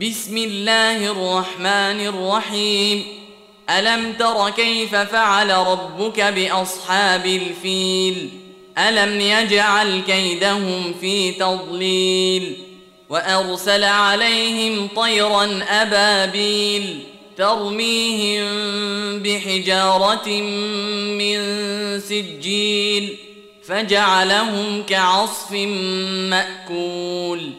بسم الله الرحمن الرحيم. ألم تر كيف فعل ربك بأصحاب الفيل؟ ألم يجعل كيدهم في تضليل؟ وأرسل عليهم طيرا أبابيل ترميهم بحجارة من سجيل فجعلهم كعصف مأكول.